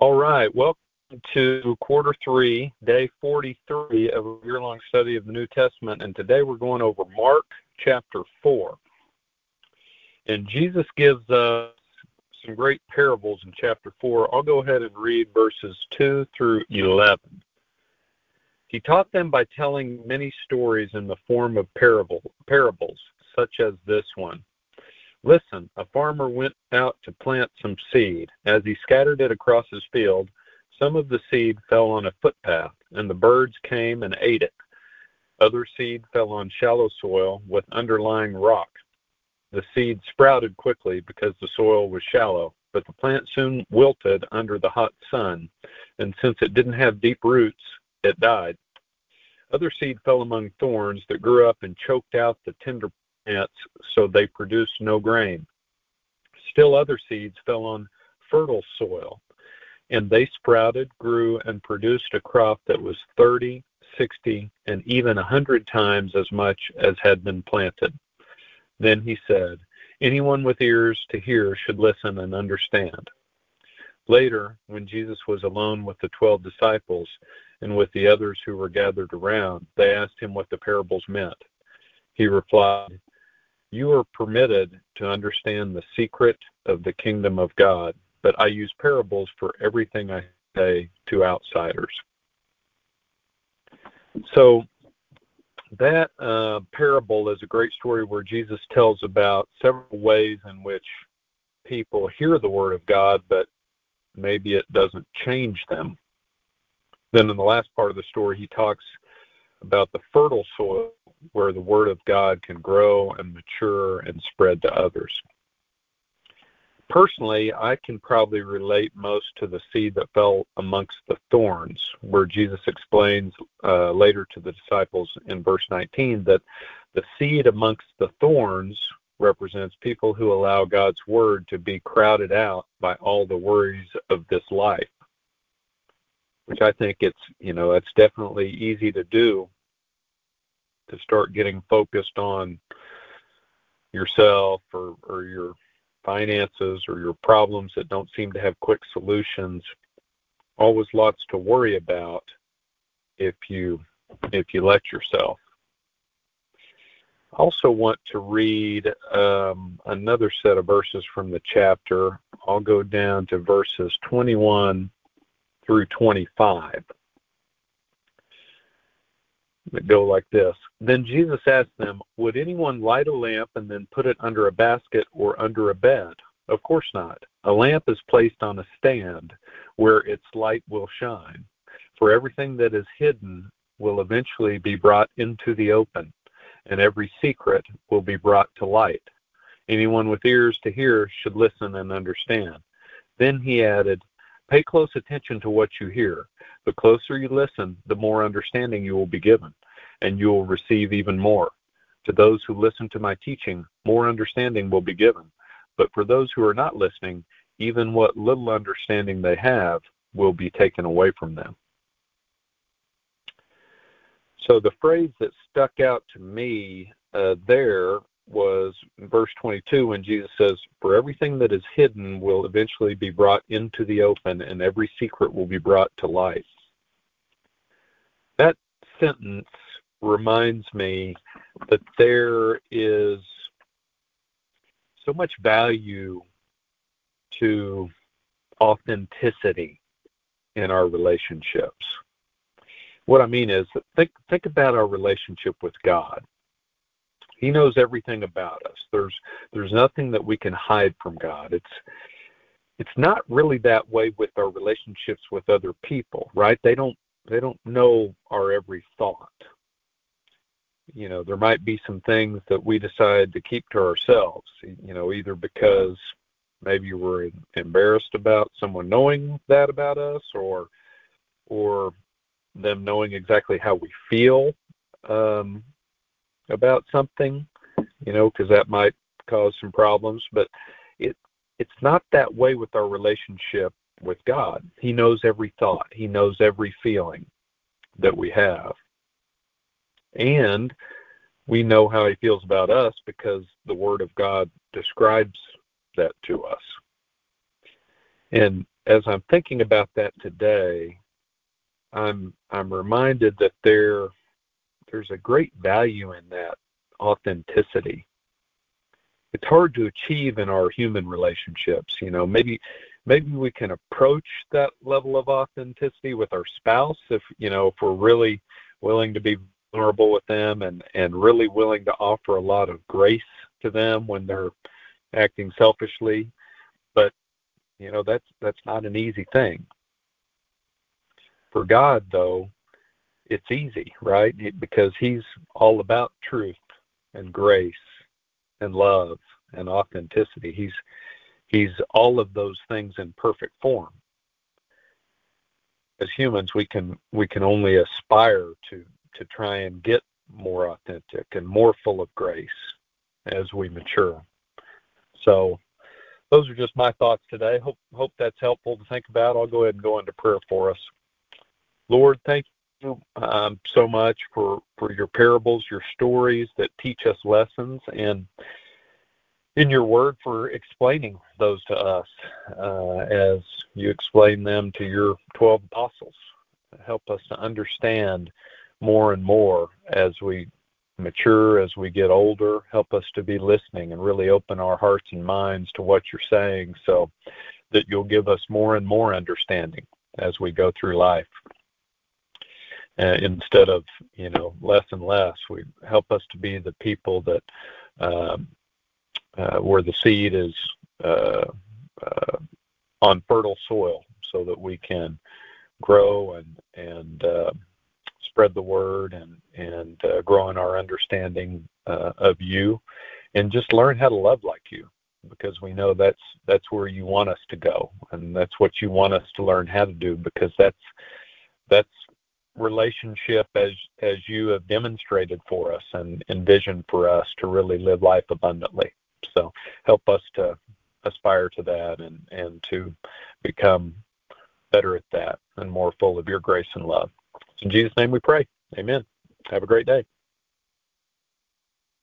All right. Welcome to quarter three, day 43 of a year long study of the New Testament. And today we're going over Mark chapter 4. And Jesus gives us some great parables in chapter 4. I'll go ahead and read verses 2 through 11. He taught them by telling many stories in the form of parable, parables, such as this one. Listen, a farmer went out to plant some seed. As he scattered it across his field, some of the seed fell on a footpath, and the birds came and ate it. Other seed fell on shallow soil with underlying rock. The seed sprouted quickly because the soil was shallow, but the plant soon wilted under the hot sun, and since it didn't have deep roots, it died. Other seed fell among thorns that grew up and choked out the tender so they produced no grain. Still other seeds fell on fertile soil, and they sprouted, grew, and produced a crop that was 30, 60, and even a 100 times as much as had been planted. Then he said, Anyone with ears to hear should listen and understand. Later, when Jesus was alone with the twelve disciples and with the others who were gathered around, they asked him what the parables meant. He replied, you are permitted to understand the secret of the kingdom of God, but I use parables for everything I say to outsiders. So that uh, parable is a great story where Jesus tells about several ways in which people hear the word of God, but maybe it doesn't change them. Then in the last part of the story, he talks about the fertile soil where the Word of God can grow and mature and spread to others. Personally, I can probably relate most to the seed that fell amongst the thorns, where Jesus explains uh, later to the disciples in verse 19 that the seed amongst the thorns represents people who allow God's word to be crowded out by all the worries of this life. Which I think it's, you know, it's definitely easy to do to start getting focused on yourself or, or your finances or your problems that don't seem to have quick solutions always lots to worry about if you if you let yourself I also want to read um, another set of verses from the chapter. I'll go down to verses 21 through 25 that go like this. Then Jesus asked them, Would anyone light a lamp and then put it under a basket or under a bed? Of course not. A lamp is placed on a stand where its light will shine. For everything that is hidden will eventually be brought into the open, and every secret will be brought to light. Anyone with ears to hear should listen and understand. Then he added, Pay close attention to what you hear. The closer you listen, the more understanding you will be given, and you will receive even more. To those who listen to my teaching, more understanding will be given. But for those who are not listening, even what little understanding they have will be taken away from them. So the phrase that stuck out to me uh, there was verse 22 when Jesus says, For everything that is hidden will eventually be brought into the open, and every secret will be brought to light. That sentence reminds me that there is so much value to authenticity in our relationships. What I mean is think think about our relationship with God. He knows everything about us. There's there's nothing that we can hide from God. It's it's not really that way with our relationships with other people, right? They don't they don't know our every thought. You know, there might be some things that we decide to keep to ourselves, you know, either because maybe we're embarrassed about someone knowing that about us or or them knowing exactly how we feel um, about something, you know, because that might cause some problems. But it it's not that way with our relationship with God. He knows every thought. He knows every feeling that we have. And we know how he feels about us because the word of God describes that to us. And as I'm thinking about that today, I'm I'm reminded that there there's a great value in that authenticity. It's hard to achieve in our human relationships, you know. Maybe maybe we can approach that level of authenticity with our spouse if you know if we're really willing to be vulnerable with them and and really willing to offer a lot of grace to them when they're acting selfishly but you know that's that's not an easy thing for god though it's easy right because he's all about truth and grace and love and authenticity he's he's all of those things in perfect form as humans we can we can only aspire to to try and get more authentic and more full of grace as we mature. So those are just my thoughts today. Hope hope that's helpful to think about. I'll go ahead and go into prayer for us. Lord, thank you um, so much for for your parables, your stories that teach us lessons, and in your word for explaining those to us uh, as you explain them to your 12 apostles. Help us to understand more and more as we mature, as we get older. Help us to be listening and really open our hearts and minds to what you're saying so that you'll give us more and more understanding as we go through life. Uh, instead of you know less and less, we help us to be the people that um, uh, where the seed is uh, uh on fertile soil, so that we can grow and and uh, spread the word and and uh, grow in our understanding of you, and just learn how to love like you, because we know that's that's where you want us to go, and that's what you want us to learn how to do, because that's that's relationship as as you have demonstrated for us and envisioned for us to really live life abundantly. So help us to aspire to that and and to become better at that and more full of your grace and love. In Jesus' name we pray. Amen. Have a great day.